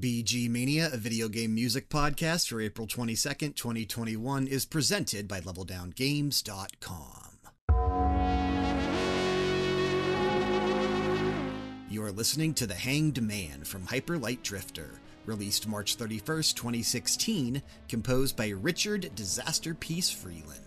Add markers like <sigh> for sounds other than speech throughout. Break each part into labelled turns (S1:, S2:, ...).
S1: VGMania, a video game music podcast for April 22nd, 2021, is presented by LevelDownGames.com. You are listening to The Hanged Man from Hyperlight Drifter, released March 31st, 2016, composed by Richard Disaster Peace Freeland.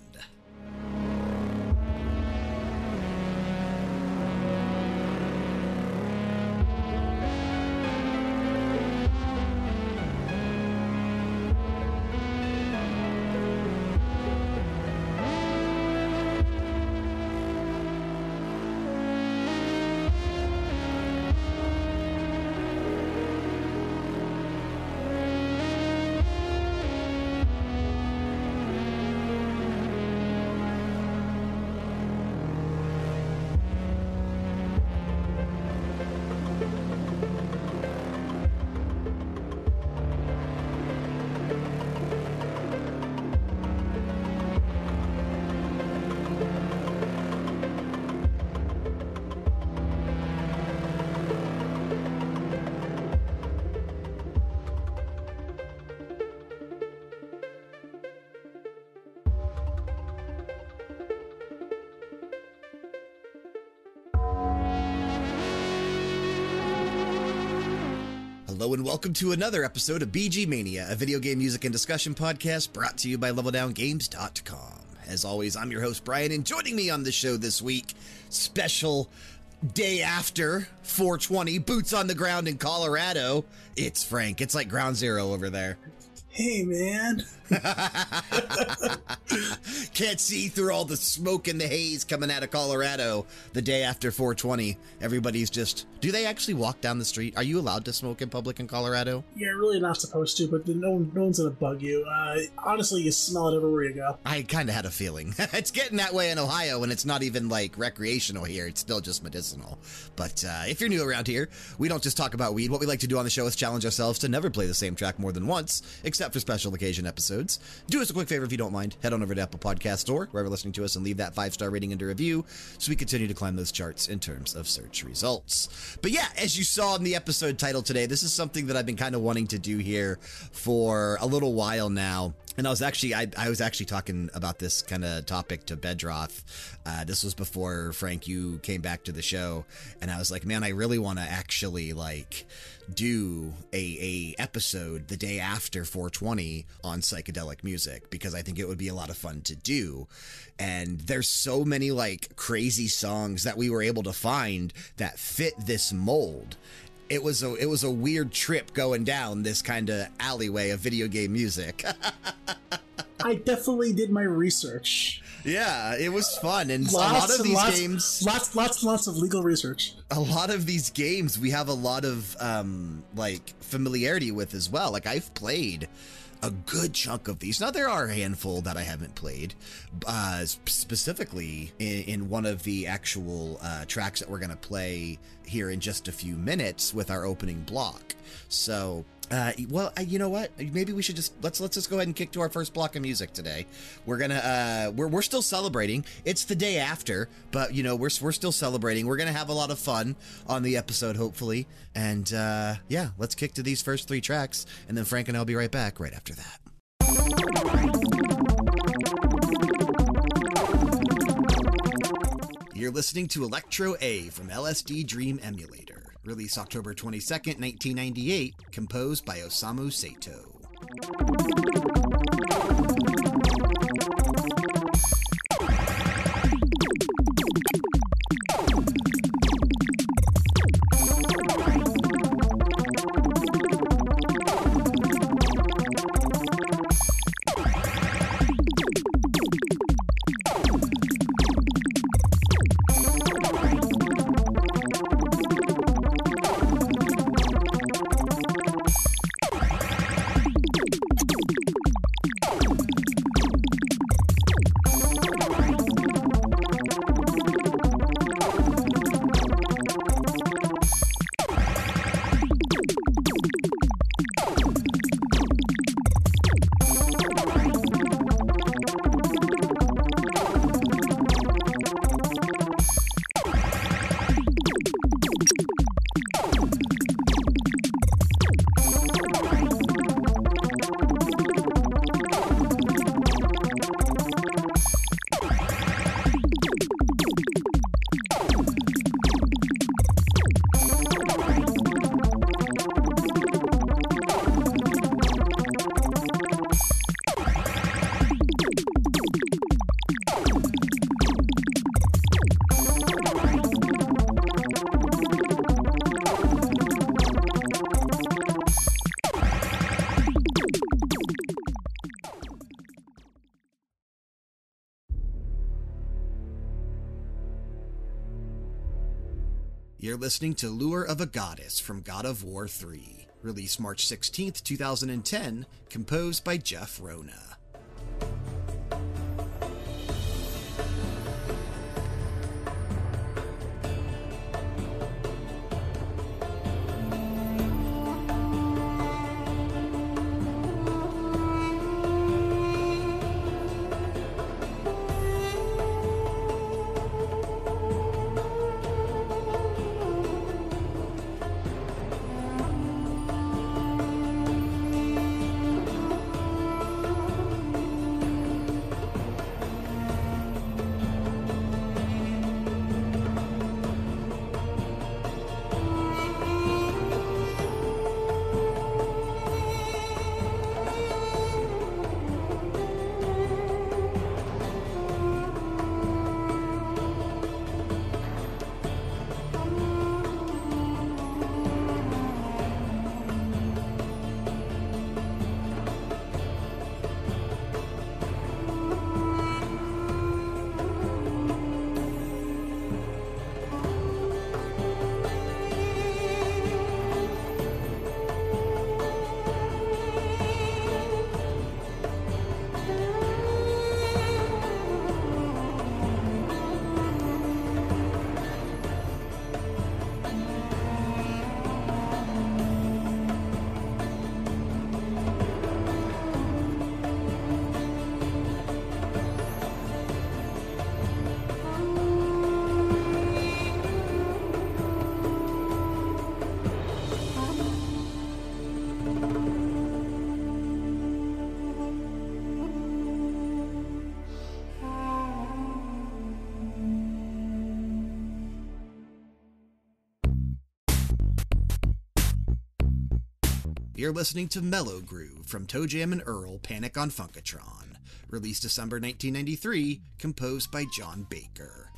S1: And welcome to another episode of VGMania, a video game music and discussion podcast brought to you by LevelDownGames.com. As always, I'm your host, Brian, and joining me on the show this week, special day after 420, boots on the ground in Colorado, it's Frank. It's like ground zero over there.
S2: Hey, man. <laughs>
S1: Can't see through all the smoke and the haze coming out of Colorado the day after 420. Everybody's just. Do they actually walk down the street? Are you allowed to smoke in public in Colorado?
S2: You're really not supposed to, but no, one, no one's gonna bug you. Uh, honestly, you smell it everywhere you go.
S1: I kind of had a feeling. <laughs> it's getting that way in Ohio, and it's not even like recreational here. It's still just medicinal. But uh, if you're new around here, we don't just talk about weed. What we like to do on the show is challenge ourselves to never play the same track more than once, except for special occasion episodes. Do us a quick favor if you don't mind. Head on over to Apple Podcast Store, wherever listening to us, and leave that five star rating and a review so we continue to climb those charts in terms of search results. But yeah, as you saw in the episode title today, this is something that I've been kind of wanting to do here for a little while now. And I was actually, I, I was actually talking about this kind of topic to Bedroth. Uh, this was before Frank, you came back to the show, and I was like, man, I really want to actually like do a, a episode the day after 420 on psychedelic music because I think it would be a lot of fun to do. And there's so many like crazy songs that we were able to find that fit this mold it was a it was a weird trip going down this kind of alleyway of video game music. <laughs>
S2: I definitely did my research.
S1: Yeah, it was fun, and
S2: lots
S1: a lot of these
S2: lots,
S1: games,
S2: lots, lots, lots of legal research.
S1: A lot of these games, we have a lot of um, like familiarity with as well. Like I've played a good chunk of these. Now, there are a handful that I haven't played, uh, specifically in, in, one of the actual uh, tracks that we're going to play here in just a few minutes with our opening block. So, uh, well, you know what? Maybe we should just let's let's just go ahead and kick to our first block of music today. We're gonna uh, we're we're still celebrating. It's the day after, but you know we're we're still celebrating. We're gonna have a lot of fun on the episode, hopefully. And uh, yeah, let's kick to these first three tracks, and then Frank and I'll be right back right after that. You're listening to Electro A from LSD Dream Emulator. Released October 22nd, 1998, composed by Osamu Sato. Listening to Lure of a Goddess from God of War 3, released March 16th, 2010, composed by Jeff Rona. You're listening to Mellow Groove from ToeJam and Earl Panic on Funkotron, released December 1993, composed by John Baker.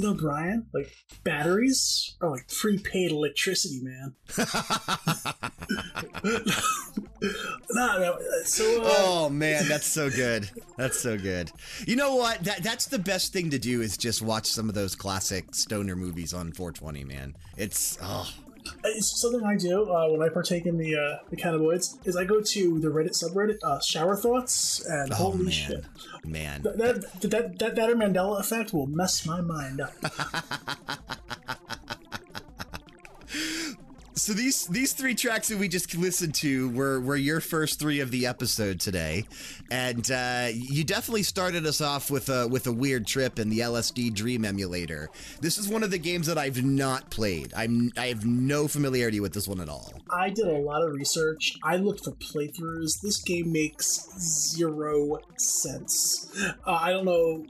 S2: You know, Brian, like batteries are like prepaid electricity, man. <laughs> <laughs> no, so uh,
S1: oh man, that's so good. That's so good. You know what? That that's the best thing to do is just watch some of those classic stoner movies on 420, man. It's oh,
S2: it's something I do uh, when I partake in the uh, the cannabinoids is I go to the Reddit subreddit uh, shower thoughts and
S1: oh
S2: holy
S1: man.
S2: shit,
S1: Man.
S2: that that, that that that Mandela effect will mess my mind up. <laughs>
S1: So these these three tracks that we just listened to were were your first three of the episode today, and uh, you definitely started us off with a with a weird trip in the LSD Dream emulator. This is one of the games that I've not played. I'm I have no familiarity with this one at all.
S2: I did a lot of research. I looked for playthroughs. This game makes zero sense. Uh, I don't know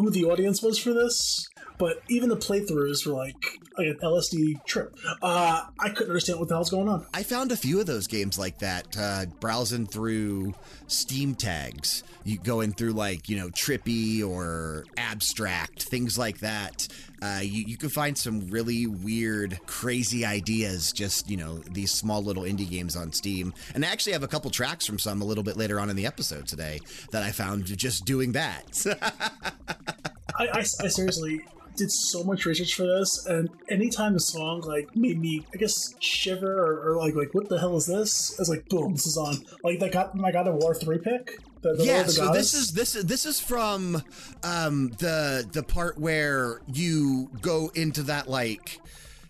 S2: who the audience was for this, but even the playthroughs were like, like an LSD trip. Uh, I couldn't understand what the hell's going on.
S1: I found a few of those games like that, uh, browsing through Steam tags. You going through like, you know, trippy or abstract, things like that. Uh, you, you can find some really weird, crazy ideas, just, you know, these small little indie games on Steam. And I actually have a couple tracks from some a little bit later on in the episode today that I found just doing that. <laughs>
S2: I, I, I seriously did so much research for this, and anytime the song like made me, I guess, shiver or, or like like what the hell is this? I was like, boom, this is on. Like that got my God of War three pick. The, the
S1: yeah, so this is this is this is from um, the the part where you go into that like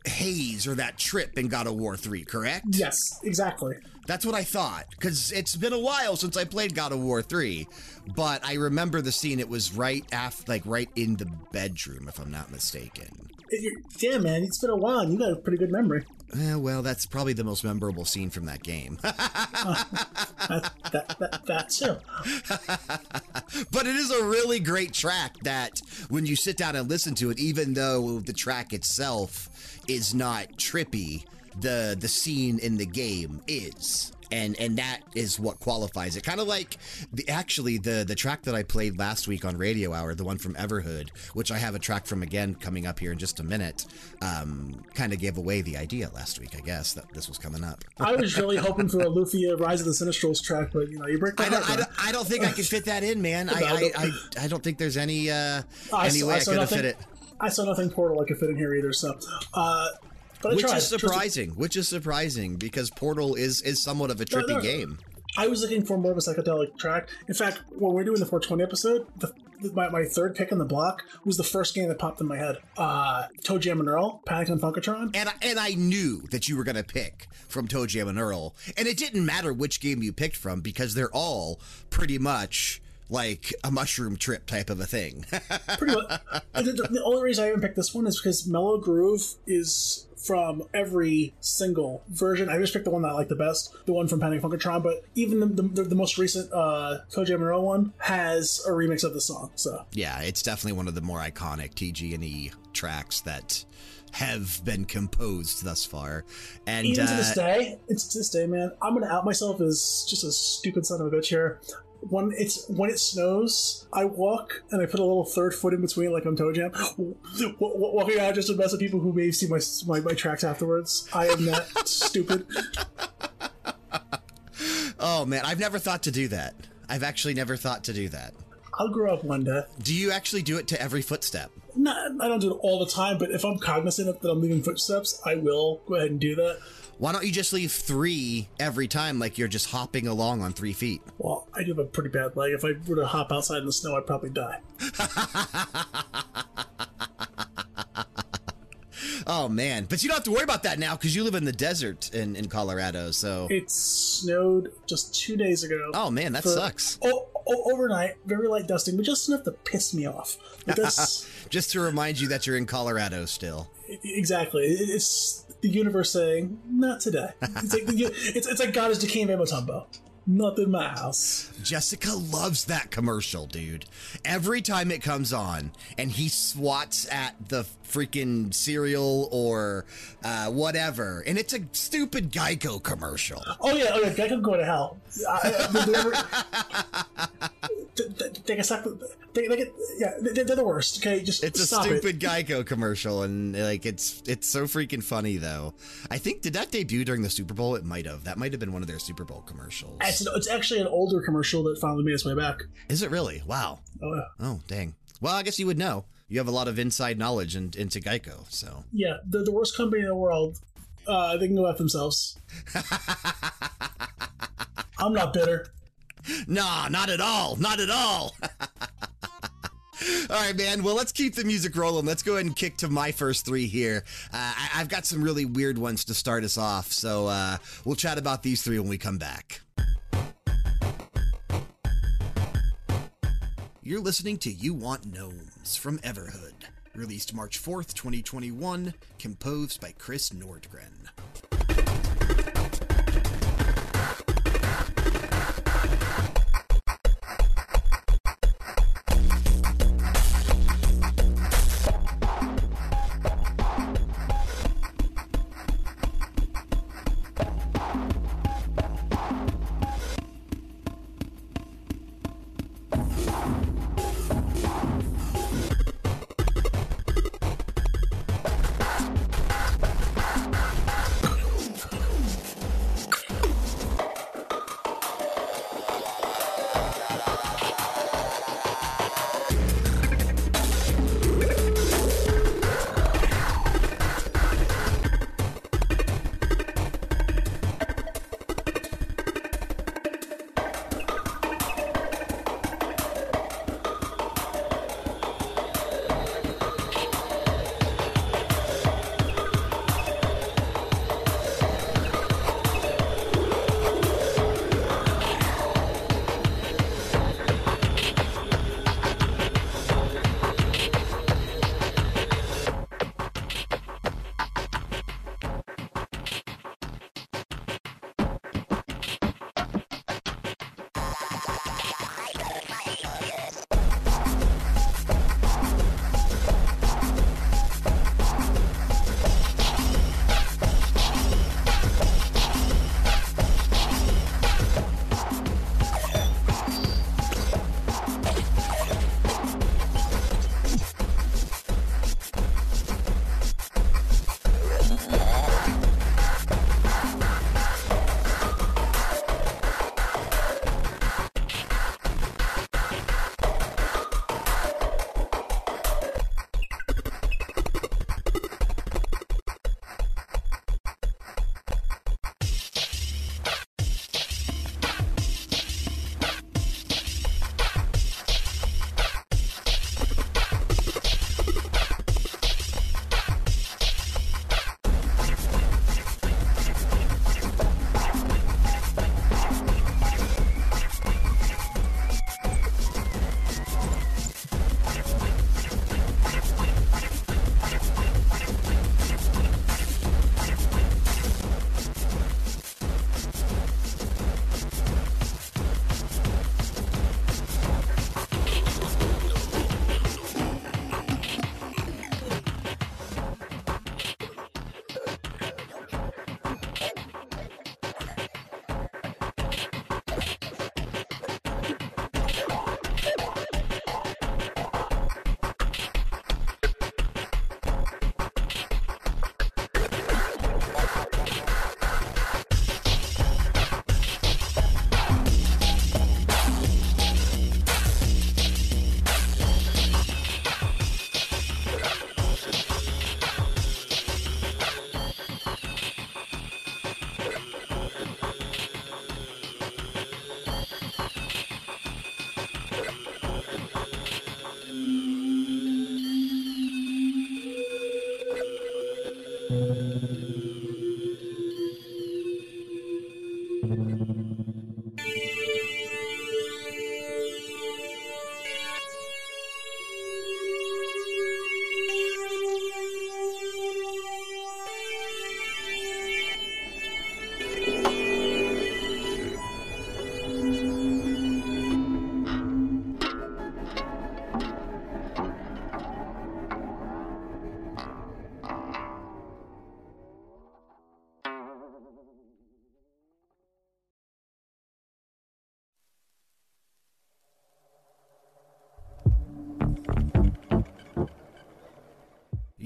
S1: haze or that trip in God of War 3, correct?
S2: Yes, exactly.
S1: That's what I thought because it's been a while since I played God of War 3, but I remember the scene. It was right after, like right in the bedroom, if I'm not mistaken.
S2: Yeah, man, it's been a while and you got a pretty good memory.
S1: Eh, well, that's probably the most memorable scene from that game. uh, <laughs>
S2: that, that, that, that too.
S1: but it is a really great track that when you sit down and listen to it, even though the track itself is not trippy, the the scene in the game is and and that is what qualifies it. Kind of like the actually the the track that I played last week on Radio Hour, the one from Everhood, which I have a track from again coming up here in just a minute. Um, kind of gave away the idea last week, I guess, that this was coming up. <laughs>
S2: I was really hoping for a Lufia Rise of the Sinistrals track, but you know, you break my
S1: I don't, I don't, I don't think I can fit that in, man. I, I, I, I don't think there's any uh, any way I, I could have fit it.
S2: I saw nothing Portal I could fit in here either. So, uh, but
S1: which is surprising. Which is surprising because Portal is is somewhat of a trippy no, no. game.
S2: I was looking for more of a psychedelic track. In fact, when we are doing the 420 episode, the, my, my third pick in the block was the first game that popped in my head. Uh, ToeJam and Earl, Panic on Funkotron.
S1: And I, and I knew that you were going to pick from ToeJam and Earl. And it didn't matter which game you picked from because they're all pretty much like a mushroom trip type of a thing. <laughs>
S2: Pretty much. The, the, only reason I even picked this one is because Mellow Groove is from every single version. I just picked the one that I like the best, the one from Panic Funkotron. But even the, the, the most recent uh, and Earl one has a remix of the song. So
S1: yeah, it's definitely one of the more iconic TG&E tracks that have been composed thus far. And
S2: even to this uh, day, it's to this day, man. I'm gonna out myself as just a stupid son of a bitch here when it's when it snows, I walk and I put a little third foot in between, like I'm ToeJam, walking out just to mess with people who may see my my, my tracks afterwards. I am that <laughs> stupid.
S1: Oh man, I've never thought to do that. I've actually never thought to do that.
S2: I'll grow up one day.
S1: Do you actually do it to every footstep?
S2: No, I don't do it all the time, but if I'm cognizant that I'm leaving footsteps, I will go ahead and do that.
S1: Why don't you just leave three every time, like you're just hopping along on three feet?
S2: Well, I do have a pretty bad leg. If I were to hop outside in the snow, I'd probably die. <laughs>
S1: oh man, but you don't have to worry about that now because you live in the desert in, in Colorado. So
S2: it snowed just two days ago.
S1: Oh man, that sucks.
S2: Oh, oh, overnight, very light dusting, but just enough to piss me off. <laughs>
S1: just to remind you that you're in Colorado still.
S2: Exactly. It's the universe saying, "Not today." It's like, it's, it's like God is Dikembe Mutombo. Not in my house.
S1: Jessica loves that commercial, dude. Every time it comes on and he swats at the freaking cereal or uh, whatever, and it's a stupid Geico commercial.
S2: Oh, yeah, oh, yeah, Geico go to hell. I, take a second. They, they get, yeah, they're the worst. Okay, just
S1: it's a
S2: stupid
S1: it. Geico commercial, and like it's it's so freaking funny though. I think did that debut during the Super Bowl? It might have. That might have been one of their Super Bowl commercials.
S2: It's, it's actually an older commercial that finally made its way back.
S1: Is it really? Wow.
S2: Oh yeah.
S1: Oh dang. Well, I guess you would know. You have a lot of inside knowledge in, into Geico, so
S2: yeah, they're the worst company in the world. Uh, they can go at themselves. <laughs> I'm not bitter.
S1: Nah, not at all. Not at all. <laughs> All right, man. Well, let's keep the music rolling. Let's go ahead and kick to my first three here. Uh, I- have got some really weird ones to start us off, so uh, we'll chat about these three when we come back. You're listening to You Want Gnomes from Everhood, released March 4th, 2021, composed by Chris Nordgren.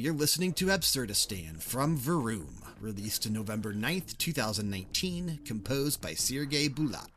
S1: You're listening to Absurdistan from Wurroom, released November 9th, 2019, composed by Sergei Bulat.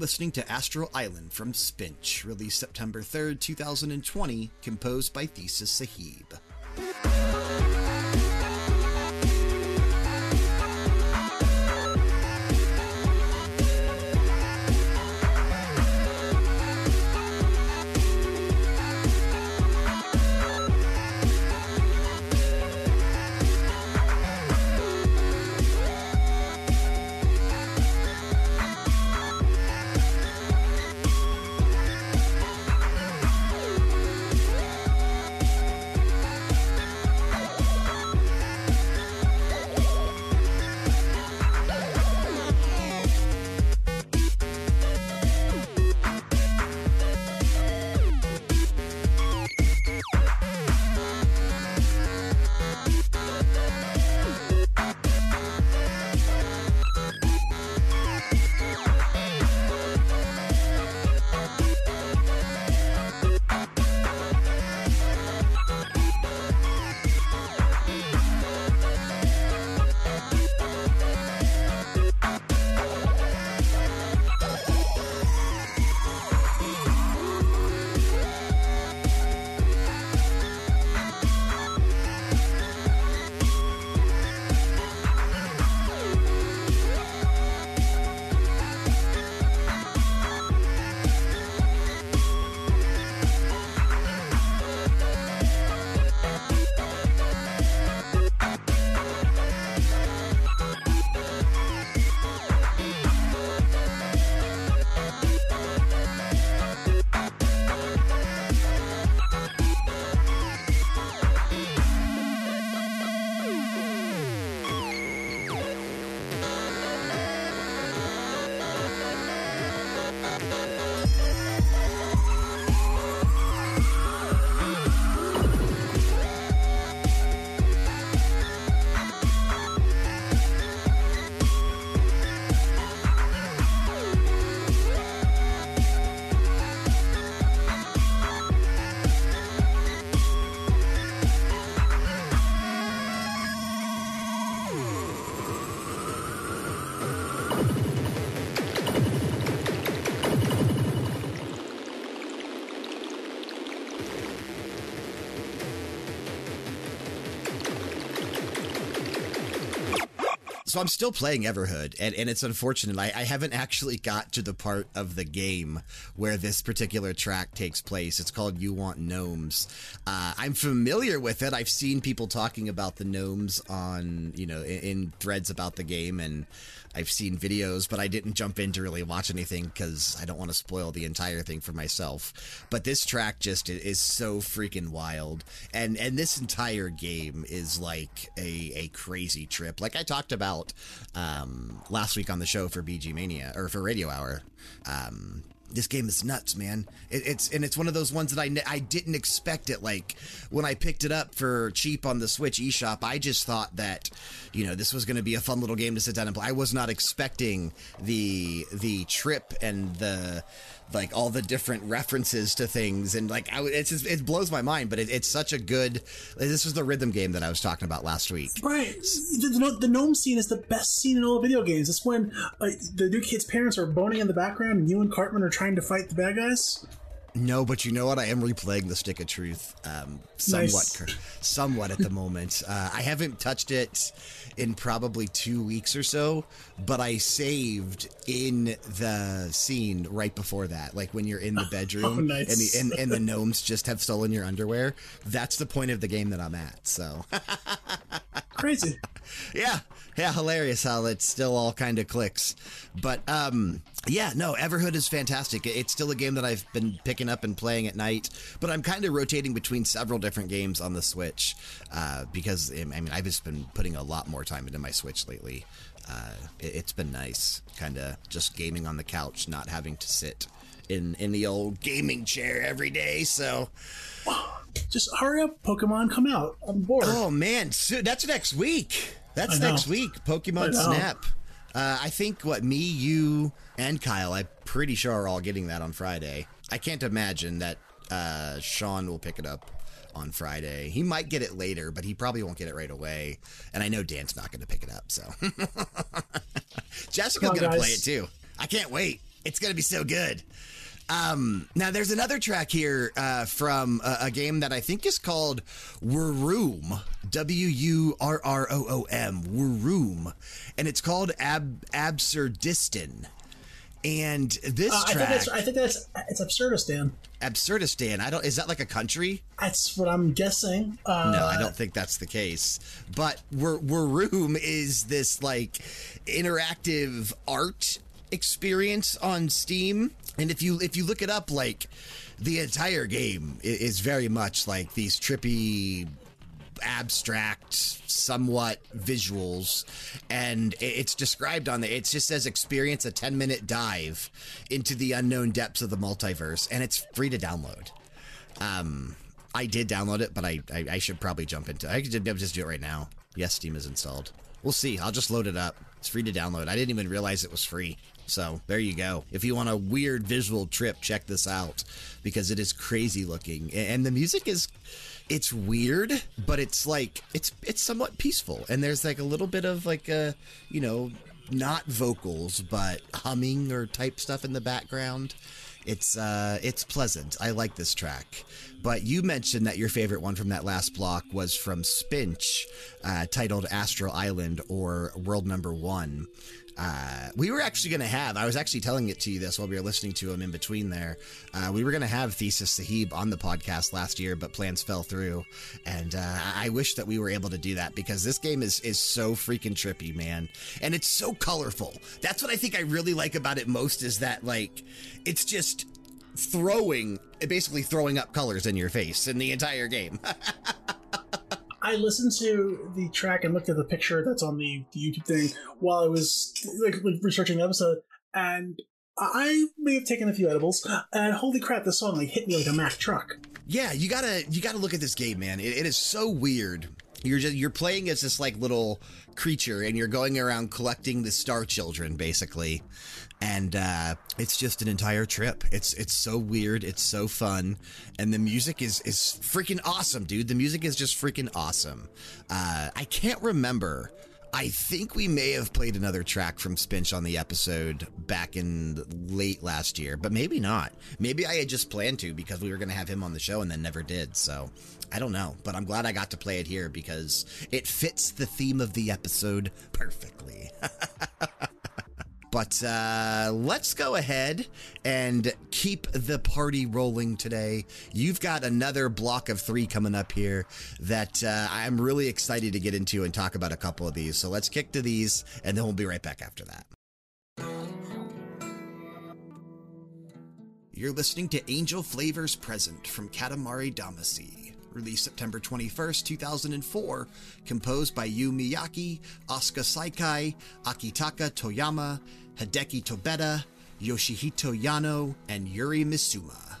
S1: Listening to Astral Island from Spinch, released September 3rd, 2020, composed by Thesis Sahib. So I'm still playing Everhood, and, and it's unfortunate. I, I haven't actually got to the part of the game where this particular track takes place. It's called You Want Gnomes. Uh, I'm familiar with it. I've seen people talking about the gnomes on, you know, in, in threads about the game, and I've seen videos, but I didn't jump in to really watch anything because I don't want to spoil the entire thing for myself. But this track just is so freaking wild, and and this entire game is like a a crazy trip. Like I talked about um, last week on the show for VGMania or for Radio Hour. Um, this game is nuts, man. It, it's and it's one of those ones that I I didn't expect it. Like when I picked it up for cheap on the Switch eShop, I just thought that you know this was going to be a fun little game to sit down and play. I was not expecting the the trip and the like all the different references to things. And like I, it's just, it blows my mind but it, it's such a good this was the rhythm game that i was talking about last week.
S2: Right. The, the, gnome scene is the best scene in all video games. It's when uh, the new kid's parents are boning in the background and you and cartman are trying to fight the bad guys
S1: no, but you know what? I am replaying the Stick of Truth um, somewhat, nice. somewhat at the moment. <laughs> Uh, I haven't touched it in probably two weeks or so, but I saved in the scene right before that, like when you're in the <laughs> bedroom
S2: oh, nice.
S1: and, the, and, and the <laughs> gnomes just have stolen your underwear. That's the point of the game that I'm at. So
S2: crazy.
S1: Yeah, yeah, hilarious how it still all kind of clicks. But um, yeah, no, Everhood is fantastic. It's still a game that I've been picking up and playing at night, but I'm kind of rotating between several different games on the Switch uh, because I mean I've just been putting a lot more time into my Switch lately. Uh, it, has been nice, kind of just gaming on the couch, not having to sit in in the old gaming chair every day. So.
S2: Just hurry up, Pokemon, come out. I'm bored.
S1: Oh man, so that's next week. That's next week. Pokemon Snap. Uh, I think what me, you, and Kyle. I'm pretty sure are all getting that on Friday. I can't imagine that uh, Sean will pick it up on Friday. He might get it later, but he probably won't get it right away. And I know Dan's not going to pick it up, so <laughs> Jessica's going to play it too. I can't wait. It's going to be so good. Um, now, there's another track here uh, from a, a, game that I think is called Wurroom, W U R R O O M, Wurroom, and it's called Ab- Absurdistan. And this
S2: uh,
S1: track,
S2: I think that's, I think that's it's Absurdistan.
S1: Absurdistan. I don't. Is that like a country?
S2: That's what I'm guessing. Uh,
S1: no, I don't think that's the case. But Wurroom is this like interactive art experience on Steam. And if you if you look it up, like the entire game is very much like these trippy abstract, somewhat visuals, and it's described on the. It just says experience a 10 minute dive into the unknown depths of the multiverse, and it's free to download. Um, I did download it, but I, I, I should probably jump into it. I could just do it right now. Yes, Steam is installed. We'll see. I'll just load it up. It's free to download. I didn't even realize it was free. So there you go. If you want a weird visual trip, check this out because it is crazy looking. And the music is it's weird, but it's like it's it's somewhat peaceful. And there's like a little bit of like a, you know, not vocals, but humming or type stuff in the background. It's uh it's pleasant. I like this track. But you mentioned that your favorite one from that last block was from Spinch, uh, titled Astral Island or World Number One. Uh, we were actually going to have, I was actually telling it to you this while we were listening to him in between there. Uh, we were going to have Thesis Sahib on the podcast last year, but plans fell through. And uh, I wish that we were able to do that because this game is, is so freaking trippy, man. And it's so colorful. That's what I think I really like about it most is that, like, it's just throwing, basically throwing up colors in your face in the entire game. <laughs>
S2: I listened to the track and looked at the picture that's on the, the YouTube thing while I was like, researching the episode, and I may have taken a few edibles, and holy crap, this song like hit me like a Mack truck.
S1: Yeah, you gotta you gotta look at this game, man. it, it is so weird. You're just you're playing as this like little creature, and you're going around collecting the star children, basically and uh, it's just an entire trip. It's it's so weird. It's so fun, and the music is is freaking awesome, dude. The music is just freaking awesome. Uh, I can't remember. I think we may have played another track from Spinch on the episode back in late last year, but maybe not. Maybe I had just planned to because we were going to have him on the show and then never did. So I don't know, but I'm glad I got to play it here because it fits the theme of the episode perfectly. <laughs> But uh, let's go ahead and keep the party rolling today. You've got another block of three coming up here that uh, I'm really excited to get into and talk about a couple of these. So let's kick to these, and then we'll be right back after that. You're listening to Angel Flavors Present from Katamari Damacy released September 21st, 2004, composed by Yu Miyake, Asuka Sakai, Akitaka Toyama, Hideki Tobeta, Yoshihito Yano, and Yuri Misuma.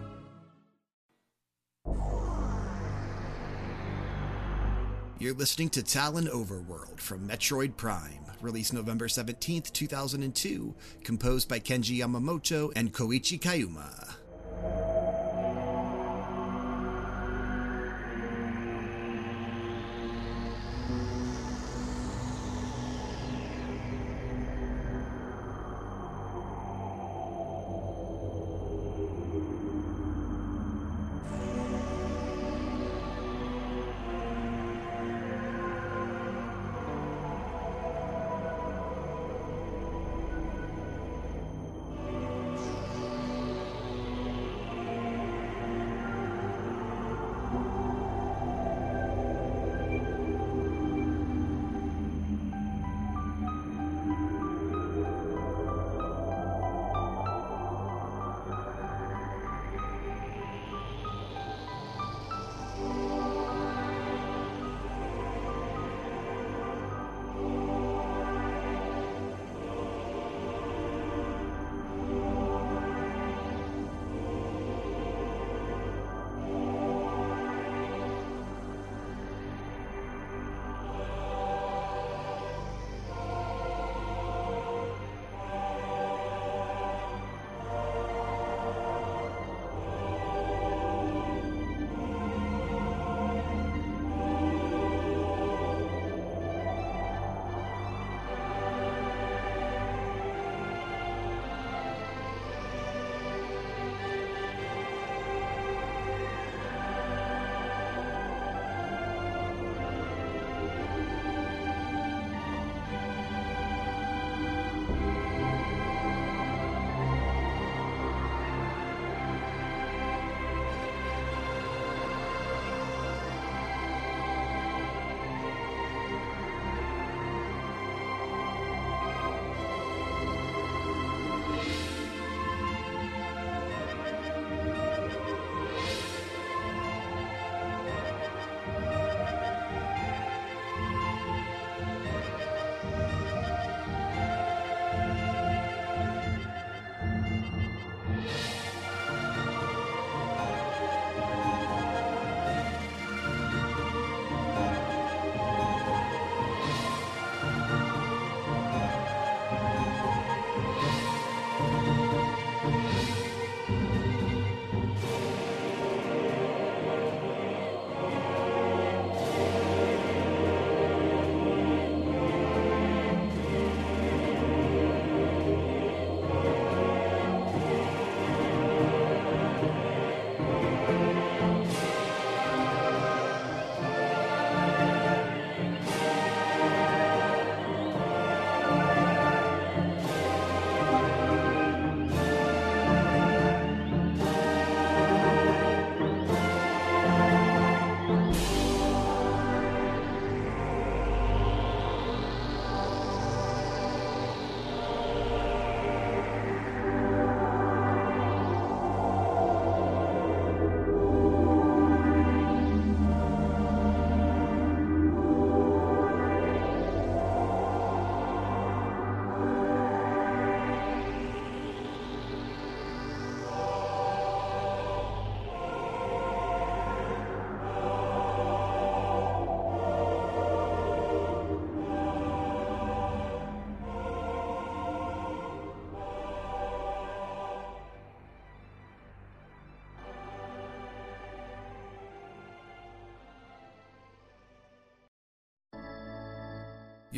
S1: You're listening to Tallon Overworld from Metroid Prime, released November 17th, 2002, composed by Kenji Yamamoto and Koichi Kyuma.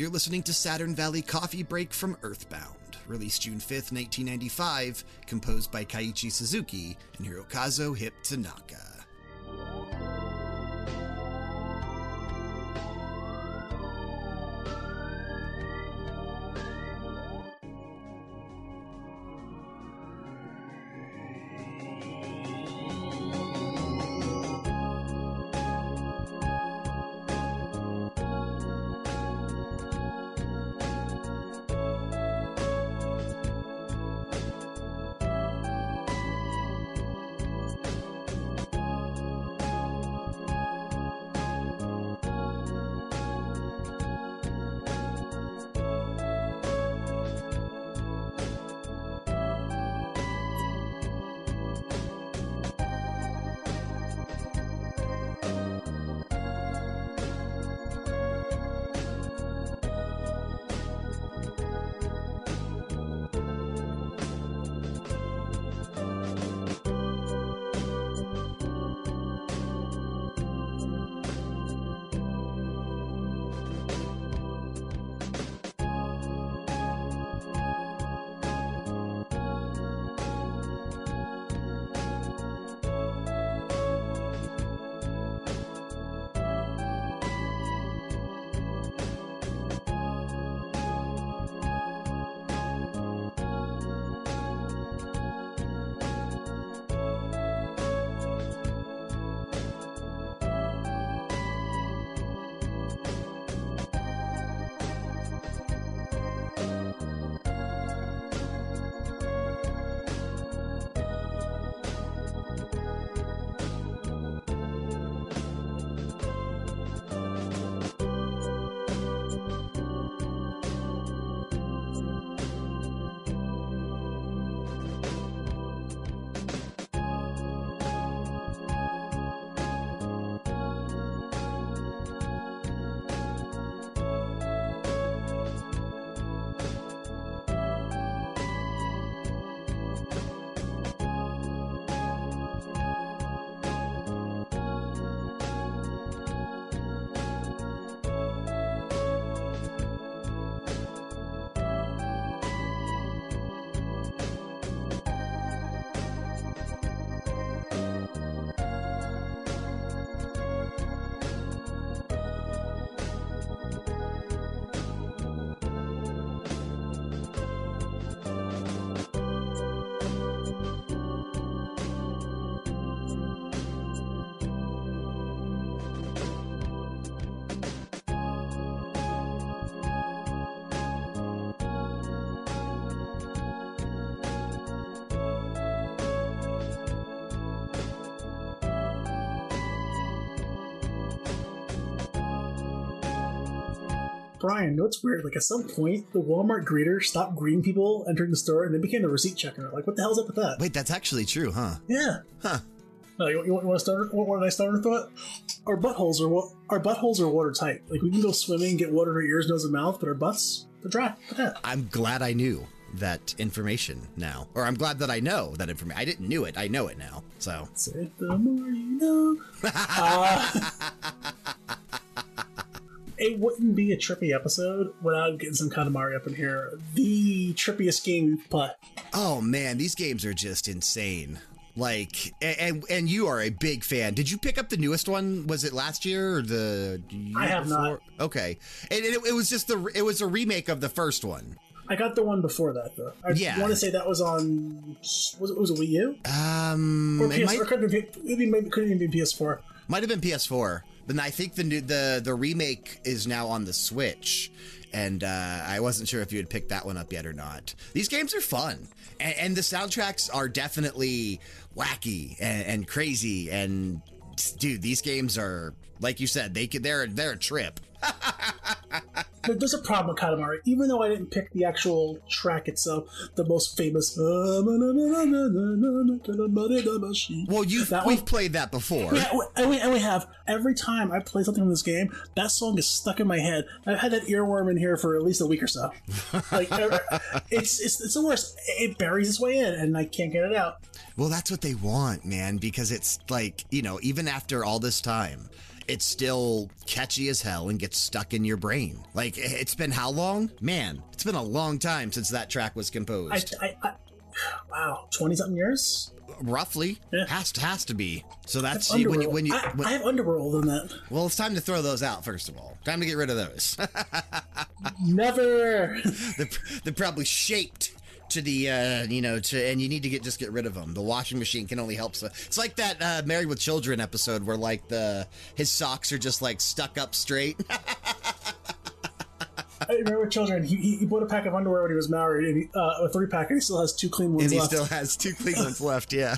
S1: You're listening to Saturn Valley Coffee Break from Earthbound, released June 5th, 1995, composed by Keiichi Suzuki and Hirokazu Hip Tanaka.
S2: Brian, you know what's weird? Like at some point, the Walmart greeter stopped greeting people entering the store, and they became the receipt checker. Like, what the hell's up with that?
S1: Wait, that's actually true, huh?
S2: Yeah.
S1: Huh.
S2: No, you, you, want to start? What, what did I start thought? Our buttholes are our buttholes are watertight. Like we can go swimming, and get water in our ears, nose, and mouth, but our butts they're dry.
S1: I'm glad I knew that information now. Or I'm glad that I know that information. I didn't knew it. I know it now. So,
S2: the more you know. <laughs> Uh, it wouldn't be a trippy episode without getting some Katamari up in here. The trippiest game play.
S1: oh man, these games are just insane. Like, and and you are a big fan. Did you pick up the newest one? Was it last year or the? Year
S2: I have not.
S1: Okay, and it, it was just the it was a remake of the first one.
S2: I got the one before that though. I
S1: Yeah.
S2: want to say that was on. Was it was it Wii U
S1: Um,
S2: or
S1: it
S2: PS?
S1: might,
S2: could maybe, maybe could even be PS4.
S1: might have been PS4, but I think the new the the remake is now on the Switch, and uh, I wasn't sure if you had picked that one up yet or not. These games are fun, and, and the soundtracks are definitely wacky and, and crazy. And dude, these games are like you said, they could they're they're a trip. <laughs>
S2: But there's a problem with Katamari. Even though I didn't pick the actual track itself, the most famous. <laughs>
S1: Well, you've
S2: That
S1: we've
S2: one?
S1: played that before.
S2: Yeah, and we, and we have. Every time I play something in this game, that song is stuck in my head. I've had that earworm in here for at least a week or so. <laughs> Like, it's, it's, it's the worst. It buries its way in, and I can't get it out.
S1: Well, that's what they want, man, because it's like, you know, even after all this time, it's still catchy as hell and gets stuck in your brain. Like, it's been how long? Man, it's been a long time since that track was composed.
S2: I, I wow, twenty something years.
S1: Roughly.
S2: Yeah.
S1: Has, to, has to be. So that's when you, when you,
S2: I,
S1: when-
S2: I have Underworld in that.
S1: well, it's time to throw those out, first of all. Time to get rid of those. <laughs>
S2: Never.
S1: they're, they're probably shaped to the uh you know to and you need to get just get rid of them the washing machine can only help so it's like that uh married with children episode where like the his socks are just like stuck up straight. <laughs>
S2: I remember with children, he, he, bought a pack of underwear when he was married, and he, uh, a three pack, and he still has two clean ones
S1: and he
S2: left.
S1: still has two clean ones <laughs> left yeah.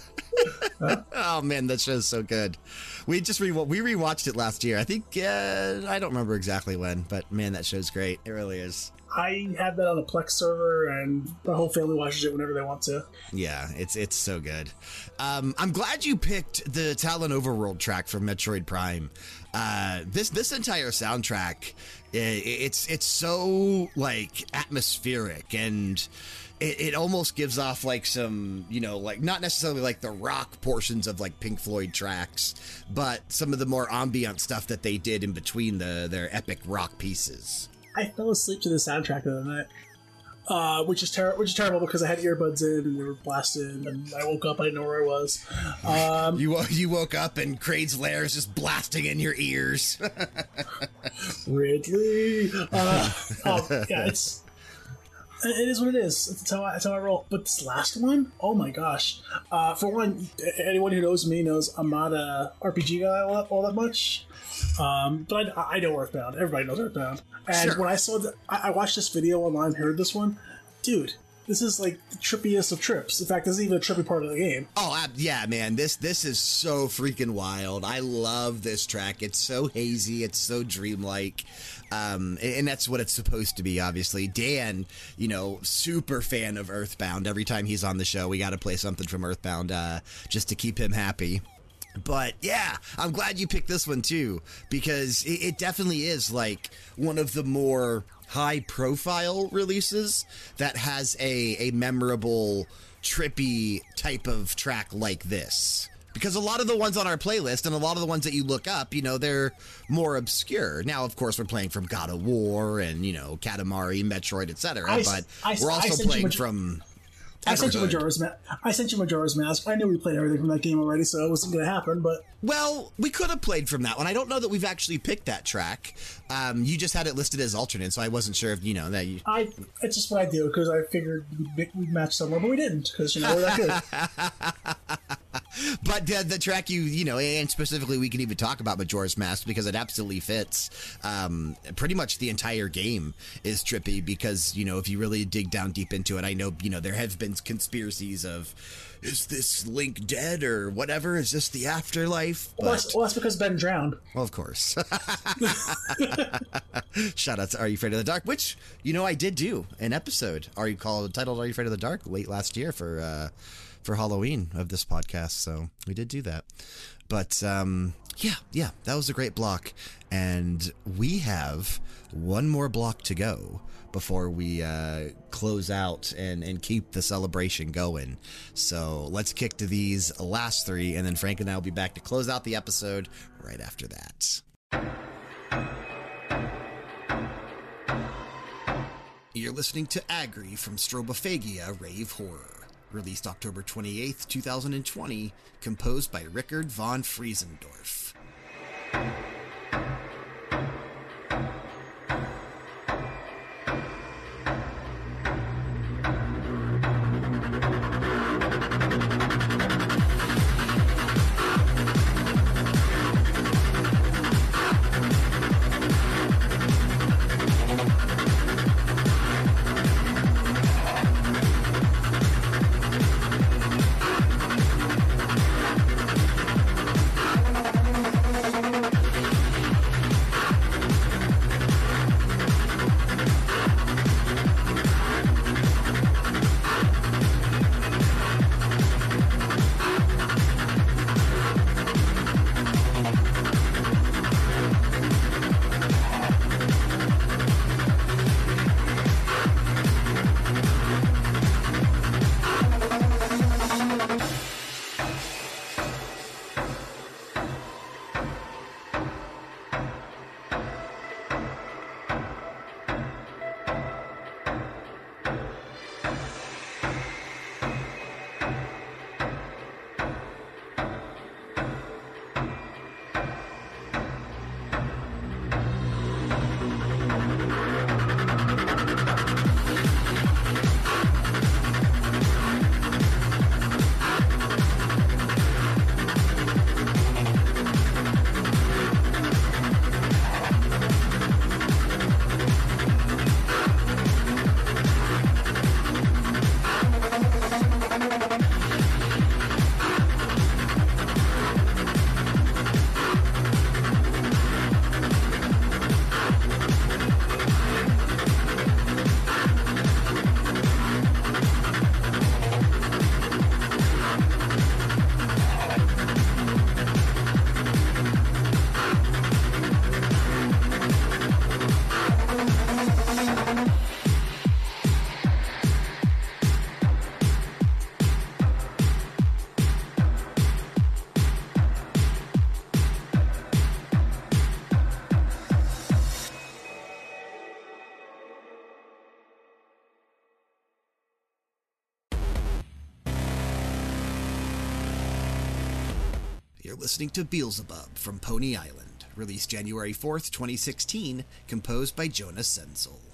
S1: Oh man that show's so good. We just re we rewatched it last year. I think uh i don't remember exactly when but man that show's great. It really is
S2: I have that on a Plex server, and the whole family watches it whenever they want to.
S1: Yeah, it's it's so good. Um, I'm glad you picked the Tallon Overworld track from Metroid Prime. Uh, this this entire soundtrack, i it's it's so like atmospheric and. It, it almost gives off like some, you know, like not necessarily like the rock portions of like Pink Floyd tracks, but some of the more ambient stuff that they did in between the their epic rock pieces.
S2: I fell asleep to the soundtrack the other night, uh, which is ter- which is terrible because I had earbuds in and they were blasted, and I woke up, I didn't know where I was. Um,
S1: You wo- you woke up and Kraid's lair is just blasting in your ears. <laughs>
S2: Ridley. Uh, oh, yeah, it's it is what it is. That's how I, that's how I roll. But this last one, oh my gosh! Uh, for one, anyone who knows me knows I'm not a RPG guy all that, all that much. Um, but I, I know Earthbound. Everybody knows Earthbound. And
S1: Sure.
S2: when I saw that, I, I watched this video online, heard this one, dude. This is like the trippiest of trips. In fact, this is even a trippy part of the game.
S1: Oh ab- yeah, man! This this is so freaking wild. I love this track. It's so hazy. It's so dreamlike, um, and and that's what it's supposed to be. Obviously, Dan, you know, super fan of Earthbound. Every time he's on the show, we got to play something from Earthbound uh, just to keep him happy. But yeah, I'm glad you picked this one too because it, it definitely is like one of the more high profile releases that has a, a memorable, trippy type of track like this. Because a lot of the ones on our playlist and a lot of the ones that you look up, you know, they're more obscure. Now, of course, we're playing from God of War and, you know, Katamari, Metroid, etc. But
S2: I-
S1: we're also playing from.
S2: I sent you Majora's Mask. I sent you Majora's Mask. I knew we played everything from that game already, so it wasn't going to happen. But
S1: Well, we could have played from that one. I don't know that we've actually picked that track. Um, you just had it listed as alternate, so I wasn't sure if you know that. You,
S2: I it's just what I do because I figured we'd, we'd match somewhere, but we didn't because you know we're that good. <laughs> <laughs>
S1: but the, the track you, you know, and specifically we can even talk about Majora's Mask because it absolutely fits. Um, pretty much the entire game is trippy because, you know, if you really dig down deep into it, I know, you know, there have been conspiracies of, is this Link dead or whatever? Is this the afterlife?
S2: Well, that's, well, that's because Ben drowned.
S1: Well, of course. <laughs> Shout out to Are You Afraid of the Dark, which, you know, I did do an episode. Are you called titled Are You Afraid of the Dark late last year for uh, for Halloween of this podcast. So we did do that. But um, yeah, yeah, that was a great block. And we have one more block to go before we uh, close out and, and keep the celebration going. So let's kick to these last three, and then Frank and I will be back to close out the episode right after that. You're listening to Agri from Strobophagia Rave Horror, released October 28th, 2020, composed by Rickard von Friesendorf. Listening to Beelzebub from Pony Island, released January 4th, 2016, composed by Jonah Senzel.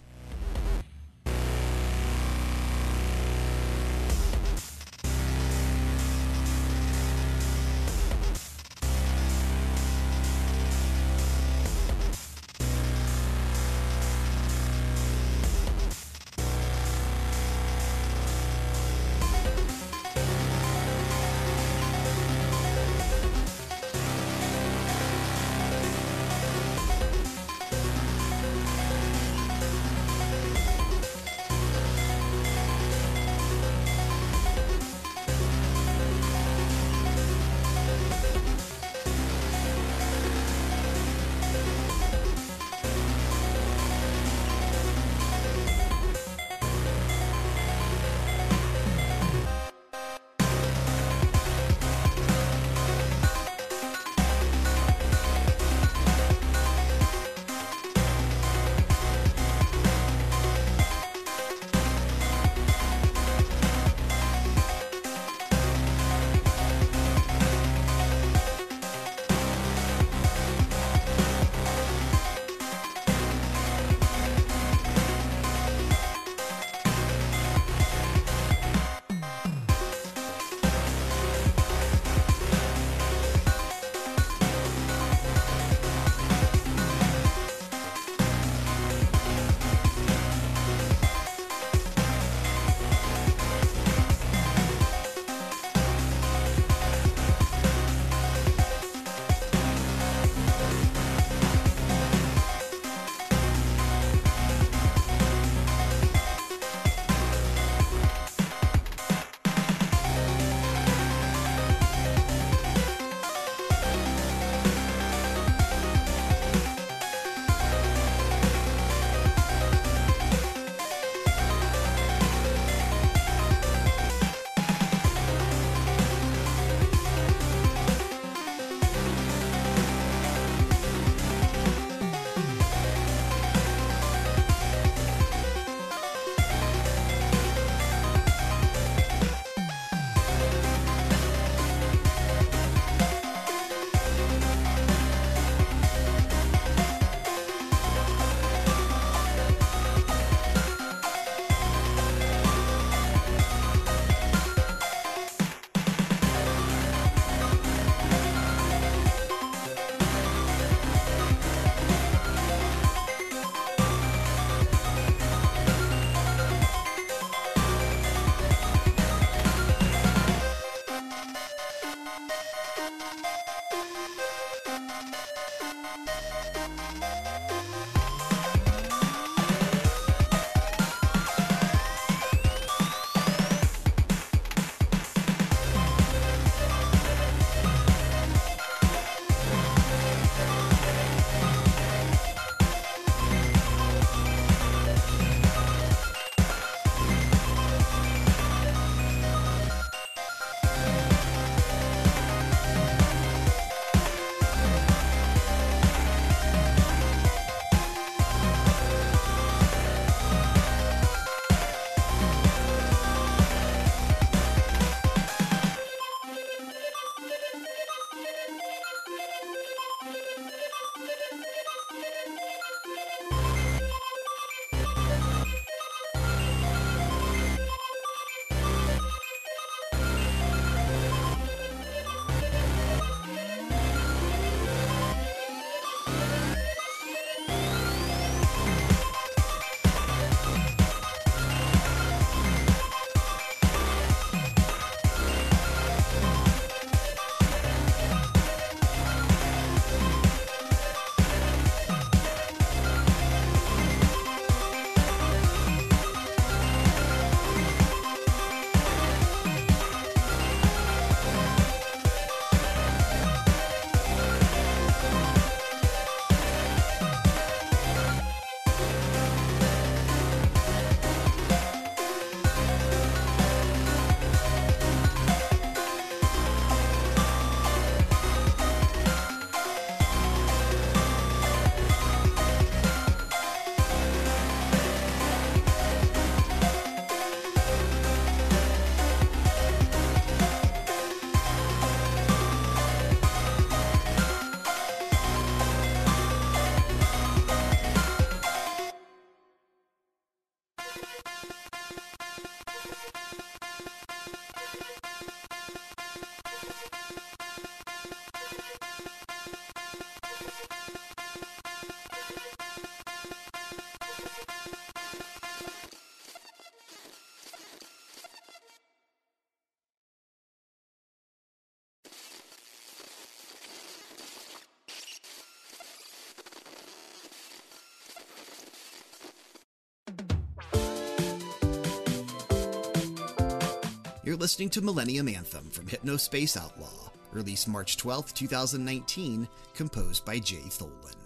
S3: You're listening to Millennium Anthem from Hypnospace Outlaw, released March 12, 2019, composed by Jay Tholen.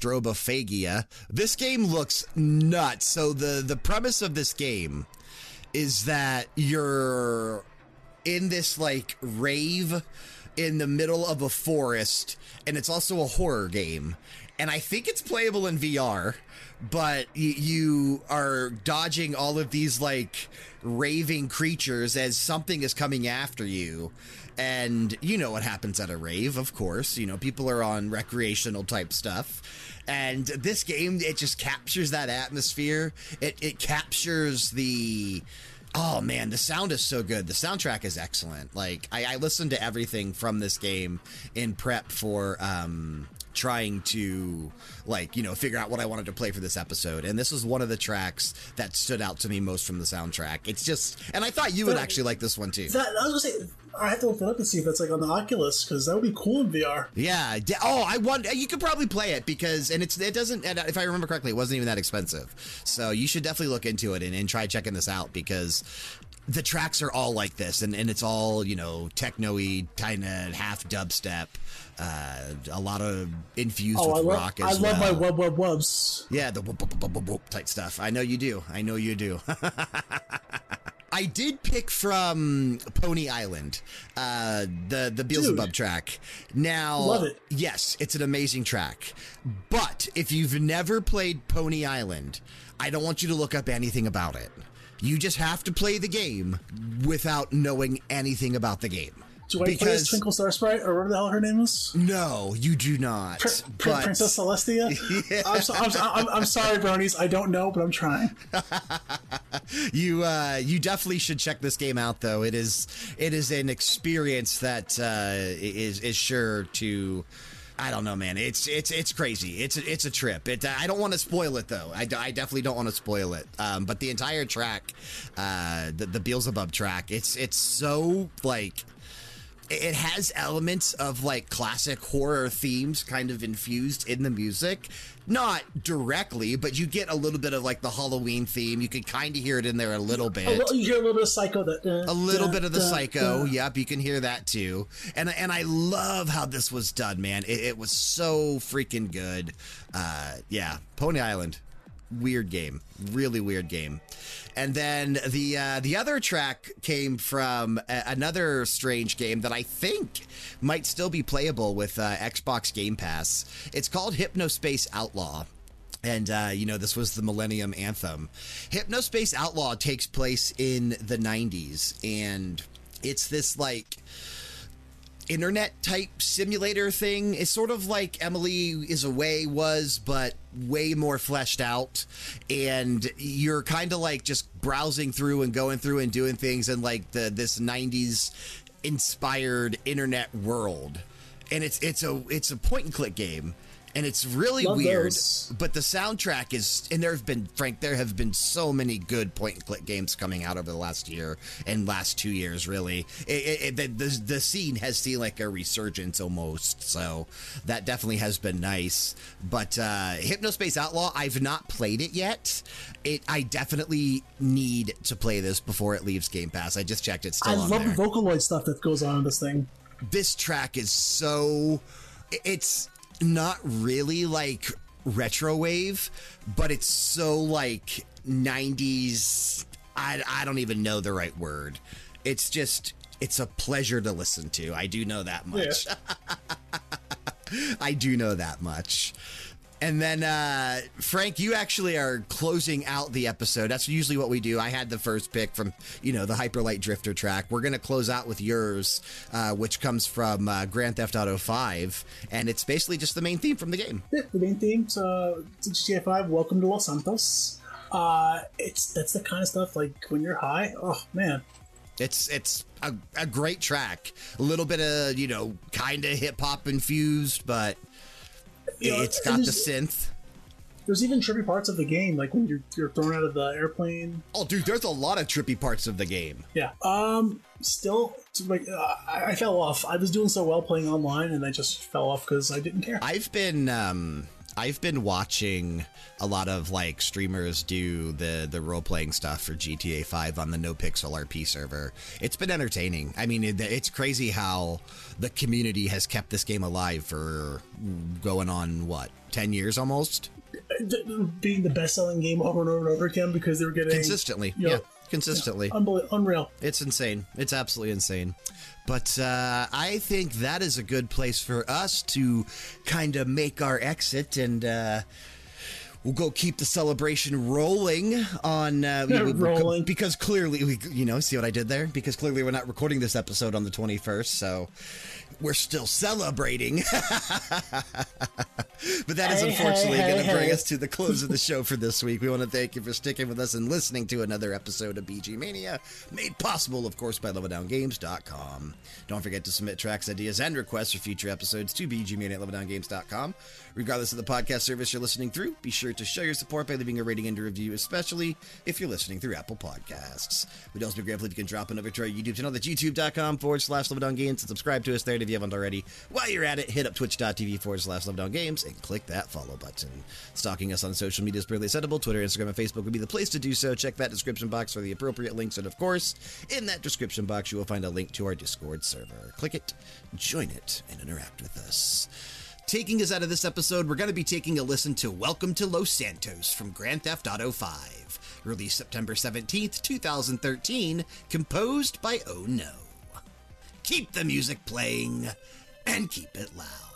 S1: Strobophagia. This game looks nuts. So the the premise of this game is that you're in this like rave in the middle of a forest and it's also a horror game and i think it's playable in vr but you are dodging all of these like raving creatures as something is coming after you and you know what happens at a rave of course you know people are on recreational type stuff and this game it just captures that atmosphere it, it captures the Oh man, the sound is so good. The soundtrack is excellent. Like I, I listened to everything from this game in prep for um, trying to like you know figure out what I wanted to play for this episode, and this was one of the tracks that stood out to me most from the soundtrack. It's just, and I thought you would actually like this one too.
S2: That I was gonna say, I have to look that up and see if it's like on the Oculus because that would be cool in VR.
S1: Yeah. Oh, I want. You could probably play it because, and it's it doesn't. And if I remember correctly, it wasn't even that expensive. So you should definitely look into it and, and try checking this out because the tracks are all like this, and, and it's all you know techno-y, kind of half dubstep, uh, a lot of infused
S2: Oh,
S1: with
S2: love,
S1: rock
S2: I
S1: as
S2: love my wub wub wubs.
S1: Yeah, the whoop, whoop, whoop, whoop type stuff. I know you do. I know you do. <laughs> I did pick from Pony Island, uh, the the Beelzebub
S2: Dude.
S1: track. Now,
S2: Love it.
S1: Yes, it's an amazing track. But if you've never played Pony Island, I don't want you to look up anything about it. You just have to play the game without knowing anything about the game.
S2: Do I play as Twinkle Star Sprite or whatever the hell her name is?
S1: no, you do not.
S2: Pr- Pr-
S1: but
S2: Princess Celestia. <laughs> I'm, so, I'm, so- I'm, I'm sorry, bronies. I don't know, but I'm trying. <laughs>
S1: you uh, you definitely should check this game out, though. It is it is an experience that uh, is is sure to. I don't know, man. It's it's it's crazy. It's it's a trip. It, I don't want to spoil it though. I, I definitely don't want to spoil it. Um, but the entire track, uh, the the Beelzebub track, it's it's so like it has elements of like classic horror themes kind of infused in the music. Not directly, but you get a little bit of like the Halloween theme. You can kind of hear it in there a little bit.
S2: A little, you hear a little bit of Psycho. That uh,
S1: A little bit of the psycho,
S2: da.
S1: yep, you can hear that too. And and I love how this was done, man. It, it was so freaking good. Uh, yeah, Pony Island, weird game, really weird game. And then the uh, the other track came from a- another strange game that I think might still be playable with uh, Xbox Game Pass. It's called Hypnospace Outlaw. And, uh, you know, this was the Millennium Anthem. Hypnospace Outlaw takes place in the 90s, and it's this, like, internet type simulator thing. It's sort of like Emily is Away was, but way more fleshed out. And you're kind of like just browsing through and going through and doing things in like the this 90s inspired internet world. And it's it's a it's a point and click game. And it's really
S2: Love
S1: weird,
S2: those.
S1: but the soundtrack is, and there have been, Frank, there have been so many good point and click games coming out over the last year and last two years, really. It, it, it- the, the, scene has seen like a resurgence almost, so that definitely has been nice. But uh, Hypnospace Outlaw, I've not played it yet. It, I definitely need to play this before it leaves Game Pass. I just checked; it's still
S2: I
S1: on
S2: love
S1: there
S2: the Vocaloid stuff that goes on in this thing.
S1: this track is so it's not really like retro wave but it's so like 90s I, I don't even know the right word. It's just it's a pleasure to listen to. I do know that much. <laughs> I do know that much. And then, uh, Frank, you actually are closing out the episode. That's usually what we do. I had the first pick from, you know, the Hyperlight Drifter track. We're going to close out with yours, uh, which comes from uh, Grand Theft Auto 5. And it's basically just the main theme from the game.
S2: Yeah, the main theme to to GTA 5, Welcome to Los Santos. Uh, it's that's the kind of stuff like when you're high. Oh man,
S1: It's it's a, a great track. A little bit of, you know, kind of hip hop infused, but
S2: You know,
S1: it's got the synth.
S2: there's even trippy parts of the game, like when you're you're thrown out of the airplane.
S1: Oh, dude, there's a lot of trippy parts of the game.
S2: Yeah. Um. Still, like uh, I, I fell off. I was doing so well playing online, and I just fell off because I didn't care.
S1: I've been um I've been watching a lot of like streamers do the the role playing stuff for GTA 5 on the No Pixel RP server. It's been entertaining. I mean, it, it's crazy how the community has kept this game alive for going on what 10 years almost
S2: being the best-selling game over and over and over again because they were getting
S1: consistently.
S2: you know,
S1: yeah, consistently.
S2: unbel- unreal.
S1: It's insane. It's absolutely insane. But uh, I think that is a good place for us to kind of make our exit and. Uh, We'll go keep the celebration rolling on uh, we- we- <laughs>
S2: Rolling.
S1: because clearly we you know see what I did there because clearly we're not recording this episode on the 21st so we're still celebrating <laughs> but that is
S2: Hey,
S1: unfortunately
S2: hey,
S1: going to
S2: hey,
S1: bring
S2: hey.
S1: us to the close of the <laughs> show for this week. We want to thank you for sticking with us and listening to another episode of VGMania, made possible, of course, by LevelDownGames.com. Don't forget to submit tracks, ideas, and requests for future episodes to VGMania at LevelDownGames.com. Regardless of the podcast service you're listening through, be sure to show your support by leaving a rating and a review, especially if you're listening through Apple Podcasts. We'd also be grateful if you can drop an over to our YouTube channel, that's youtube.com forward slash LevelDownGames, and subscribe to us there. If you haven't already, while you're at it, hit up twitch.tv forward slash LevelDownGames and click that follow button. Stalking us on social media is barely acceptable. Twitter, Instagram, and Facebook would be the place to do so. Check that description box for the appropriate links. And of course, in that description box, you will find a link to our Discord server. Click it, join it, and interact with us. Taking us out of this episode, we're going to be taking a listen to Welcome to Los Santos from Grand Theft Auto 5, released September 17th, 2013, composed by Oh No. Keep the music playing and keep it loud.